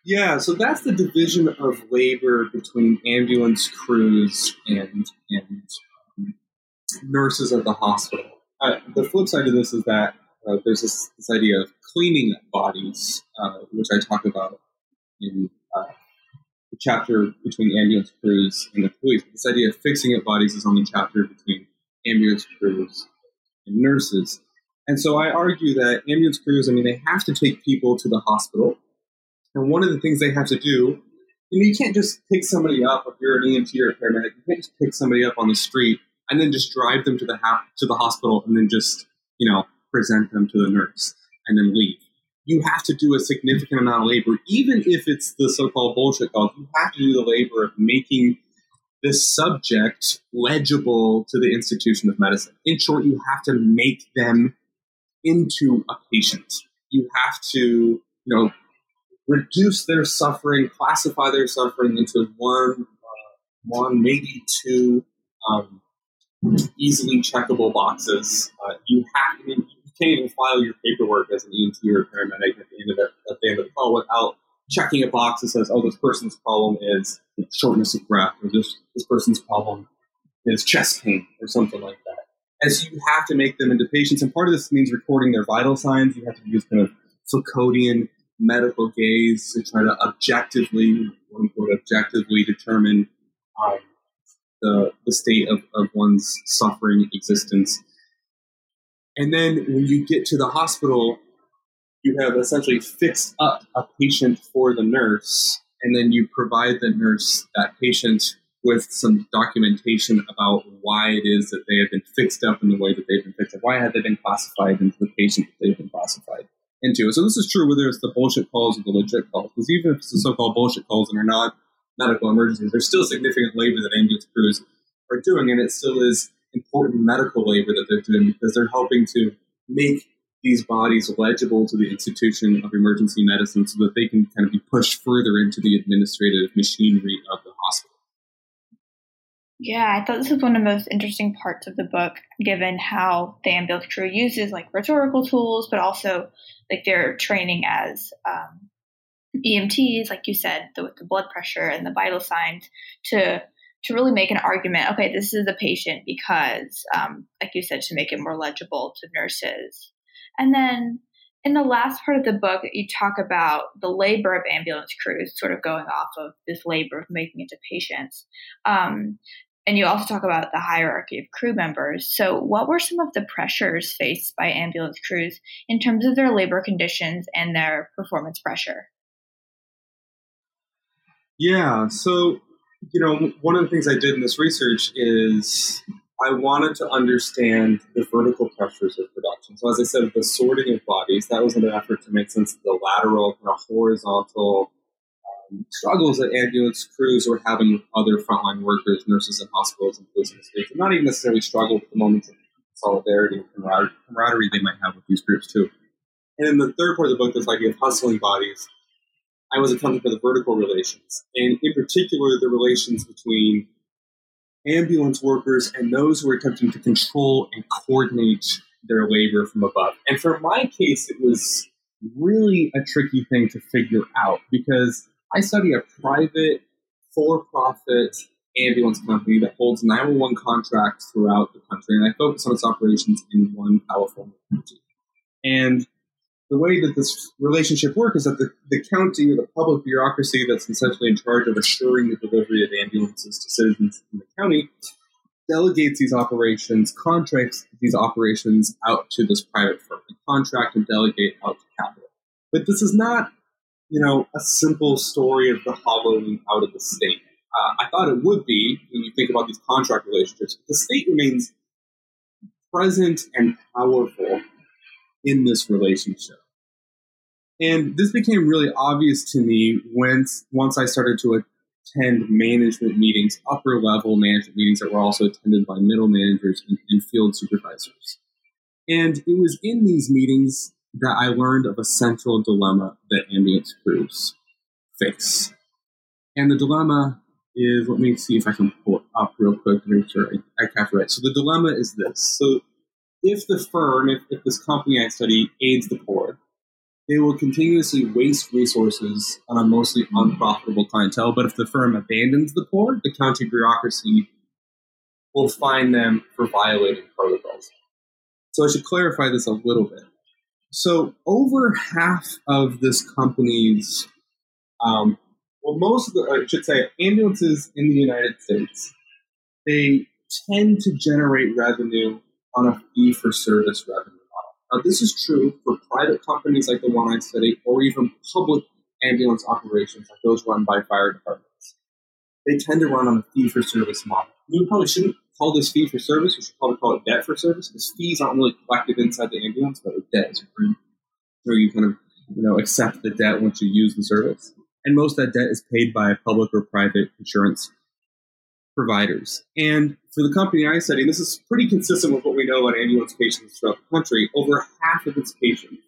Yeah, so that's the division of labor between ambulance crews and and um, nurses at the hospital. Uh, the flip side of this is that uh, there's this, this, idea of cleaning bodies, uh, which I talk about in uh, the chapter between ambulance crews and the police. This idea of fixing up bodies is on the chapter between ambulance crews and nurses. And so I argue that ambulance crews, I mean, they have to take people to the hospital and one of the things they have to do, you know, you can't just pick somebody up if you're an EMT or a paramedic. You can't just pick somebody up on the street and then just drive them to the ha- to the hospital and then just you know present them to the nurse and then leave. You have to do a significant amount of labor, even if it's the so-called bullshit calls. You have to do the labor of making this subject legible to the institution of medicine. In short, you have to make them into a patient. You have to, you know, reduce their suffering, classify their suffering into one, uh, one maybe two um, easily checkable boxes. Uh, you have, I mean, you can't even file your paperwork as an EMT or paramedic at the end of at the end of the call without checking a box that says, "Oh, this person's problem is shortness of breath," or "This this person's problem is chest pain," or something like that. So you have to make them into patients, and part of this means recording their vital signs. You have to use kind of Foucauldian medical gaze to try to objectively, quote unquote, objectively determine um, the, the state of, of one's suffering existence. And then when you get to the hospital, you have essentially fixed up a patient for the nurse, and then you provide the nurse that patient with some documentation about why it is that they have been fixed up in the way that they've been fixed up. Why have they been classified into the patient that they've been classified? Into. So this is true whether it's the bullshit calls or the legit calls. Because even if it's the so-called bullshit calls and are not medical emergencies, there's still significant labor that ambulance crews are doing, and it still is important medical labor that they're doing because they're helping to make these bodies legible to the institution of emergency medicine so that they can kind of be pushed further into the administrative machinery of the hospital. Yeah, I thought this was one of the most interesting parts of the book, given how the ambulance crew uses like rhetorical tools, but also like their training as um, EMTs, like you said, the, with the blood pressure and the vital signs, to to really make an argument. Okay, this is the patient because, um, like you said, to make it more legible to nurses. And then in the last part of the book, you talk about the labor of ambulance crews, sort of going off of this labor of making it to patients. Um, and you also talk about the hierarchy of crew members. So, what were some of the pressures faced by ambulance crews in terms of their labor conditions and their performance pressure? Yeah, so, you know, one of the things I did in this research is I wanted to understand the vertical pressures of production. So, as I said, the sorting of bodies, that was an effort to make sense of the lateral, kind of horizontal struggles that ambulance crews were having with other frontline workers, nurses in hospitals, and police states, and not even necessarily struggle with the moments of solidarity and camaraderie they might have with these groups, too. And in the third part of the book, this idea of hustling bodies, I was accounting for the vertical relations, and in particular, the relations between ambulance workers and those who are attempting to control and coordinate their labor from above. And for my case, it was really a tricky thing to figure out because I study a private, for profit ambulance company that holds 911 contracts throughout the country, and I focus on its operations in one California county. And the way that this relationship works is that the, the county or the public bureaucracy that's essentially in charge of assuring the delivery of ambulances to citizens in the county delegates these operations, contracts these operations out to this private firm, contract and delegate out to capital. But this is not, you know, a simple story of the hollowing out of the state. Uh, I thought it would be when you think about these contract relationships. The state remains present and powerful in this relationship. And this became really obvious to me once once I started to attend management meetings, upper level management meetings that were also attended by middle managers and, and field supervisors. And it was in these meetings that I learned of a central dilemma that ambulance crews face. And the dilemma is, let me see if I can pull it up real quick to make sure I, I capture it. So the dilemma is this. So if the firm, if, if this company I study aids the poor, they will continuously waste resources on a mostly unprofitable clientele. But if the firm abandons the poor, the county bureaucracy will fine them for violating protocols. So I should clarify this a little bit. So over half of this company's, um, well, most of the, I should say, ambulances in the United States, they tend to generate revenue on a fee for service revenue model. Now, this is true for private companies like the one I study, or even public ambulance operations like those run by fire departments. They tend to run on a fee for service model. You probably shouldn't call this fee for service, We should probably call it debt for service, because fees aren't really collected inside the ambulance, but the debt is free. So you kind of you know accept the debt once you use the service. And most of that debt is paid by public or private insurance providers. And for the company I study, this is pretty consistent with what we know about ambulance patients throughout the country. Over half of its patients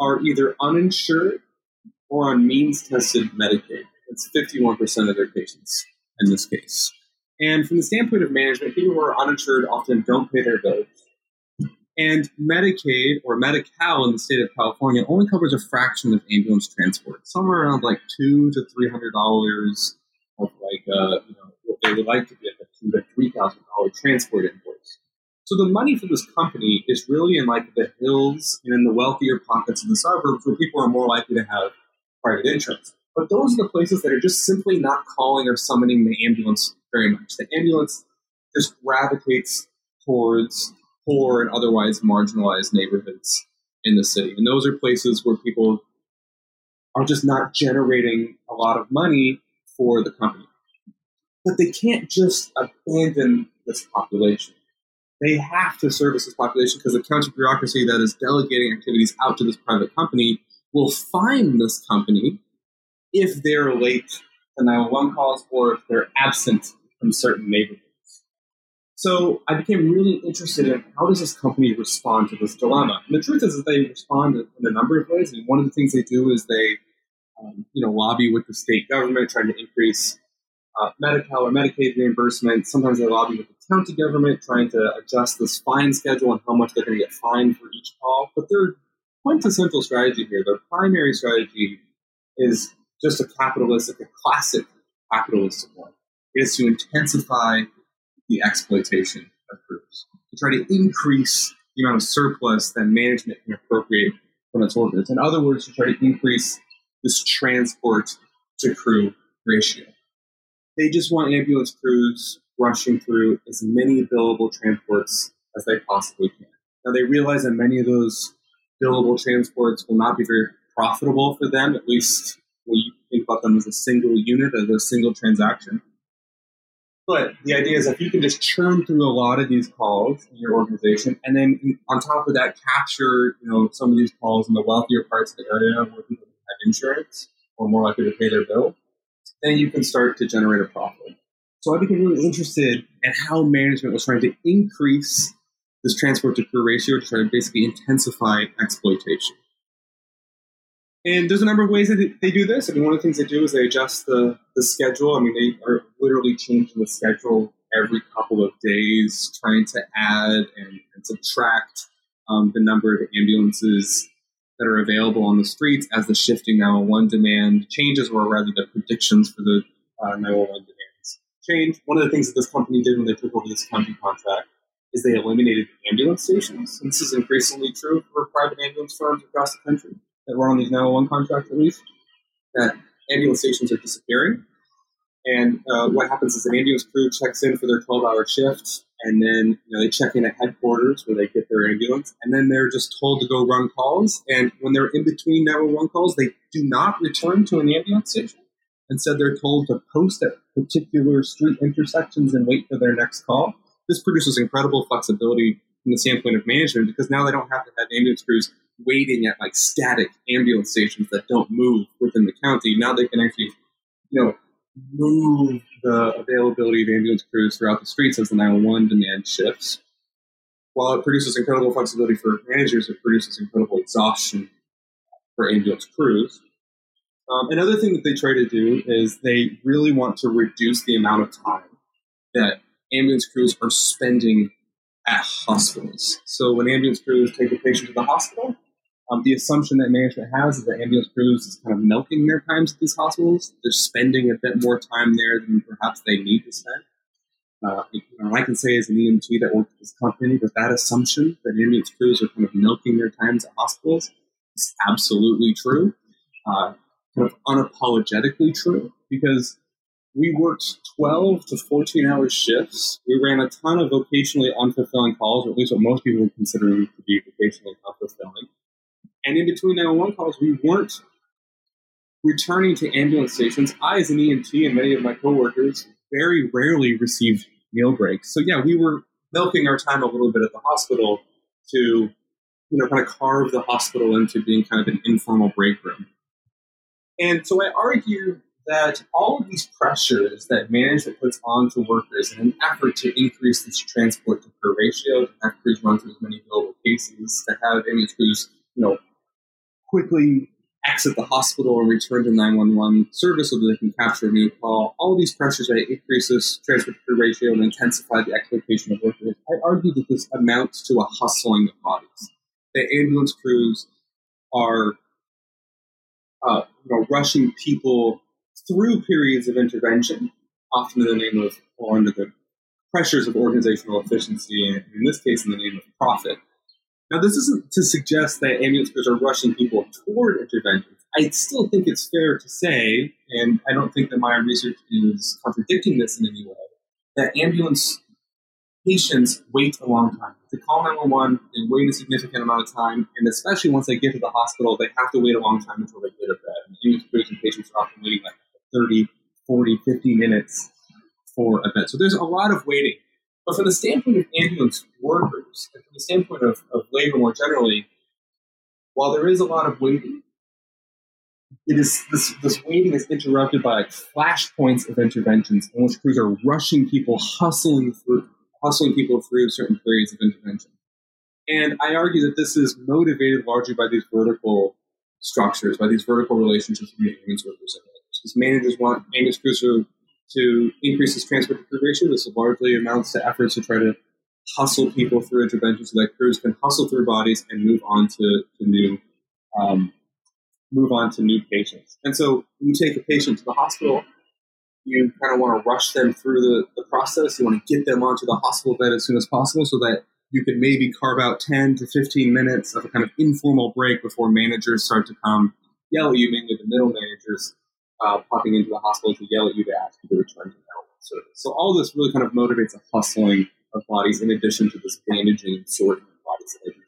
are either uninsured or on means tested Medicaid. That's 51% of their patients in this case. And from the standpoint of management, people who are uninsured often don't pay their bills. And Medicaid or Medi Cal in the state of California only covers a fraction of ambulance transport, somewhere around like two to three hundred dollars of like uh, you know what they would like to get a two to three thousand dollar transport invoice. So the money for this company is really in like the hills and in the wealthier pockets of the suburbs where people are more likely to have private insurance. But those are the places that are just simply not calling or summoning the ambulance very much. The ambulance just gravitates towards poor and otherwise marginalized neighborhoods in the city. And those are places where people are just not generating a lot of money for the company. But they can't just abandon this population. They have to service this population because the county bureaucracy that is delegating activities out to this private company will fine this company if they're late to 911 calls or if they're absent from certain neighborhoods. So I became really interested in how does this company respond to this dilemma. And the truth is that they respond in a number of ways. And one of the things they do is they, um, you know, lobby with the state government, trying to increase uh, Medi-Cal or Medicaid reimbursement. Sometimes they lobby with the county government, trying to adjust this fine schedule and how much they're going to get fined for each call. But their quintessential strategy here, their primary strategy, is just a capitalistic, a classic capitalistic one. Is to intensify the exploitation of crews, to try to increase the amount of surplus that management can appropriate from its orbits. In other words, to try to increase this transport to crew ratio. They just want ambulance crews rushing through as many billable transports as they possibly can. Now, they realize that many of those billable transports will not be very profitable for them, at least when you think about them as a single unit, as a single transaction. But the idea is if you can just churn through a lot of these calls in your organization, and then on top of that, capture you know some of these calls in the wealthier parts of the area where people have insurance or more likely to pay their bill, then you can start to generate a profit. So I became really interested in how management was trying to increase this transport to crew ratio to try to basically intensify exploitation. And there's a number of ways that they do this. I mean, one of the things they do is they adjust the, the schedule. I mean, they are literally changing the schedule every couple of days, trying to add and, and subtract um, the number of ambulances that are available on the streets as the shifting 911 demand changes, or rather the predictions for the uh, 911 demands change. One of the things that this company did when they took over this county contract is they eliminated ambulance stations. And this is increasingly true for private ambulance firms across the country that run on these 911 contracts at least, that ambulance stations are disappearing. And uh, what happens is an ambulance crew checks in for their 12 hour shift, and then you know, they check in at headquarters where they get their ambulance, and then they're just told to go run calls. And when they're in between 911 calls, they do not return to an ambulance station. Instead, they're told to post at particular street intersections and wait for their next call. This produces incredible flexibility from the standpoint of management because now they don't have to have ambulance crews waiting at like static ambulance stations that don't move within the county. Now they can actually, you know, move the availability of ambulance crews throughout the streets as the 911 demand shifts. While it produces incredible flexibility for managers, it produces incredible exhaustion for ambulance crews. Um, another thing that they try to do is they really want to reduce the amount of time that ambulance crews are spending at hospitals. So when ambulance crews take a patient to the hospital, um, the assumption that management has is that ambulance crews is kind of milking their times at these hospitals. They're spending a bit more time there than perhaps they need to spend. Uh, you know, I can say as an EMT that works at this company that that assumption that ambulance crews are kind of milking their times at hospitals is absolutely true, uh, kind of unapologetically true, because we worked 12 to 14 hour shifts. We ran a ton of vocationally unfulfilling calls, or at least what most people would consider to be vocationally unfulfilling. And in between 911 calls, we weren't returning to ambulance stations. I, as an EMT, and many of my coworkers very rarely received meal breaks. So, yeah, we were milking our time a little bit at the hospital to, you know, kind of carve the hospital into being kind of an informal break room. And so I argue that all of these pressures that management puts onto workers in an effort to increase this transport to crew ratio, to have crews run through as many billable cases, to have ambulance crews, you know, quickly exit the hospital and return to 911 service so that they can capture a new call. All of these pressures right, increase this transport to ratio and intensify the exploitation of workers. I argue that this amounts to a hustling of bodies. The ambulance crews are uh, you know, rushing people through periods of intervention, often in the name of, or under the pressures of organizational efficiency, and in this case, in the name of profit. Now, this isn't to suggest that ambulance crews are rushing people toward interventions. I still think it's fair to say, and I don't think that my research is contradicting this in any way, that ambulance patients wait a long time. To call 911, they wait a significant amount of time, and especially once they get to the hospital, they have to wait a long time until they get a bed. And ambulance crews and patients are often waiting like 30, 40, 50 minutes for a bed. So there's a lot of waiting. But from the standpoint of ambulance workers, and from the standpoint of, of labor more generally, while there is a lot of waiting, it is this, this waiting is interrupted by flashpoints of interventions in which crews are rushing people, hustling through, hustling people through certain periods of intervention. And I argue that this is motivated largely by these vertical structures, by these vertical relationships between ambulance workers and managers. because managers want ambulance crews to, to increase this transport to crew ratio. This largely amounts to efforts to try to hustle people through interventions so that crews can hustle through bodies and move on to, to new um, move on to new patients. And so you take a patient to the hospital, you kind of want to rush them through the, the process. You want to get them onto the hospital bed as soon as possible so that you could maybe carve out 10 to 15 minutes of a kind of informal break before managers start to come yell at you, mainly the middle managers uh, popping into the hospital to yell at you to ask you to return to normal service. So all this really kind of motivates a hustling of bodies in addition to this bandaging and sorting of bodies that I do.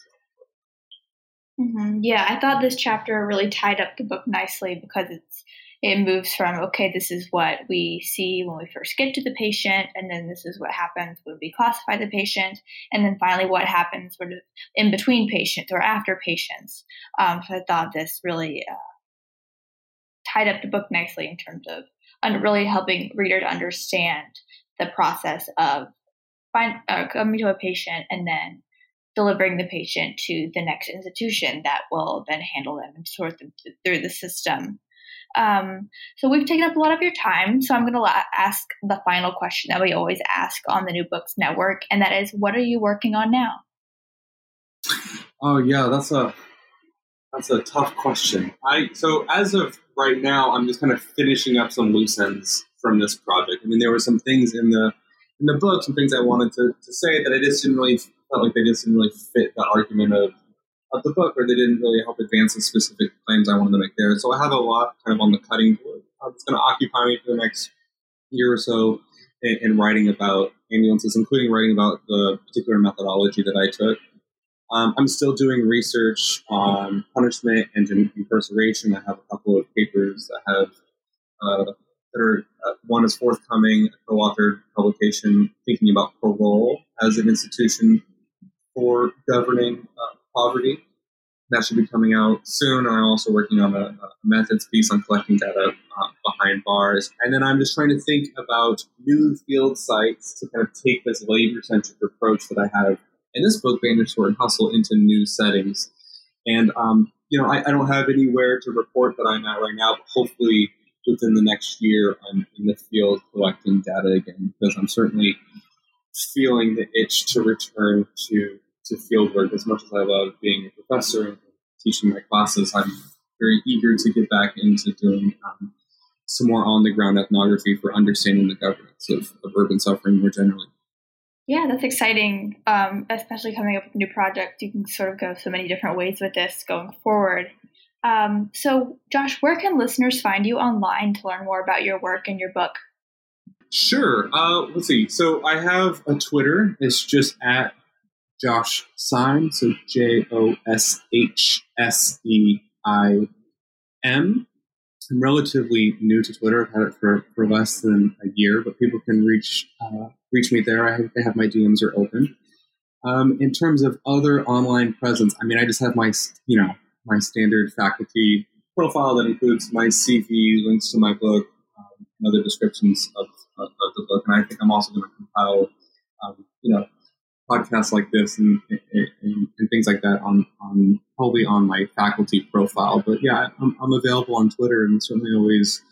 Mm-hmm. Yeah, I thought this chapter really tied up the book nicely because it's it moves from okay, this is what we see when we first get to the patient, and then this is what happens when we classify the patient, and then finally what happens sort of in between patients or after patients. Um, so I thought this really uh, tied up the book nicely in terms of really helping reader to understand the process of find, uh, coming to a patient and then delivering the patient to the next institution that will then handle them and sort them through the system. Um, so we've taken up a lot of your time. So I'm going to la- ask the final question that we always ask on the New Books Network, and that is, what are you working on now? Oh yeah, that's a that's a tough question. I so as of right now, I'm just kind of finishing up some loose ends from this project. I mean, there were some things in the in the book, some things I wanted to, to say that I just didn't really felt like they just didn't really fit the argument of of the book, or they didn't really help advance the specific claims I wanted to make there. So I have a lot kind of on the cutting board. Um, it's going to occupy me for the next year or so in, in writing about ambulances, including writing about the particular methodology that I took. Um, I'm still doing research on punishment and incarceration. I have a couple of papers that have uh, that are uh, one is forthcoming, a co-authored publication thinking about parole as an institution for governing uh, poverty. That should be coming out soon. I'm also working on a, a methods piece on collecting data uh, behind bars. And then I'm just trying to think about new field sites to kind of take this labor centric approach that I have in this book, and Hustle, into new settings. And, um, you know, I, I, don't have anywhere to report that I'm at right now, but hopefully within the next year, I'm in the field collecting data again because I'm certainly feeling the itch to return to to field work as much as I love being a professor and teaching my classes. I'm very eager to get back into doing um, some more on the ground ethnography for understanding the governance of, of urban suffering more generally. Yeah, that's exciting, um, especially coming up with new projects. You can sort of go so many different ways with this going forward. Um, so, Josh, where can listeners find you online to learn more about your work and your book? Sure. Uh, let's see. So, I have a Twitter. It's just at Josh Seim, so J O S H S E I M. I'm relatively new to Twitter. I've had it for, for less than a year, but people can reach uh, reach me there. I have, I have my DMs are open. Um, in terms of other online presence, I mean, I just have my you know my standard faculty profile that includes my CV, links to my book, um, and other descriptions of, of, of, the book. And I think I'm also going to compile, um, you know, podcasts like this and, and, and, things like that on, on probably on my faculty profile. But yeah, I'm, I'm available on Twitter and certainly always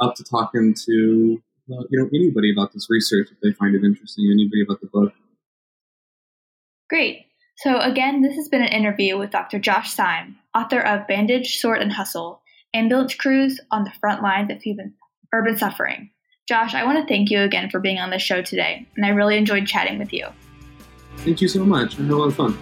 up to talking to uh, you know anybody about this research if they find it interesting. Anybody about the book. Great. So again, this has been an interview with Dr. Josh Seim, author of Bandage, Sort, and Hustle: Ambulance Crews on the Front Lines of Human Urban Suffering. Josh, I want to thank you again for being on the show today, and I really enjoyed chatting with you. Thank you so much. I had a lot of fun.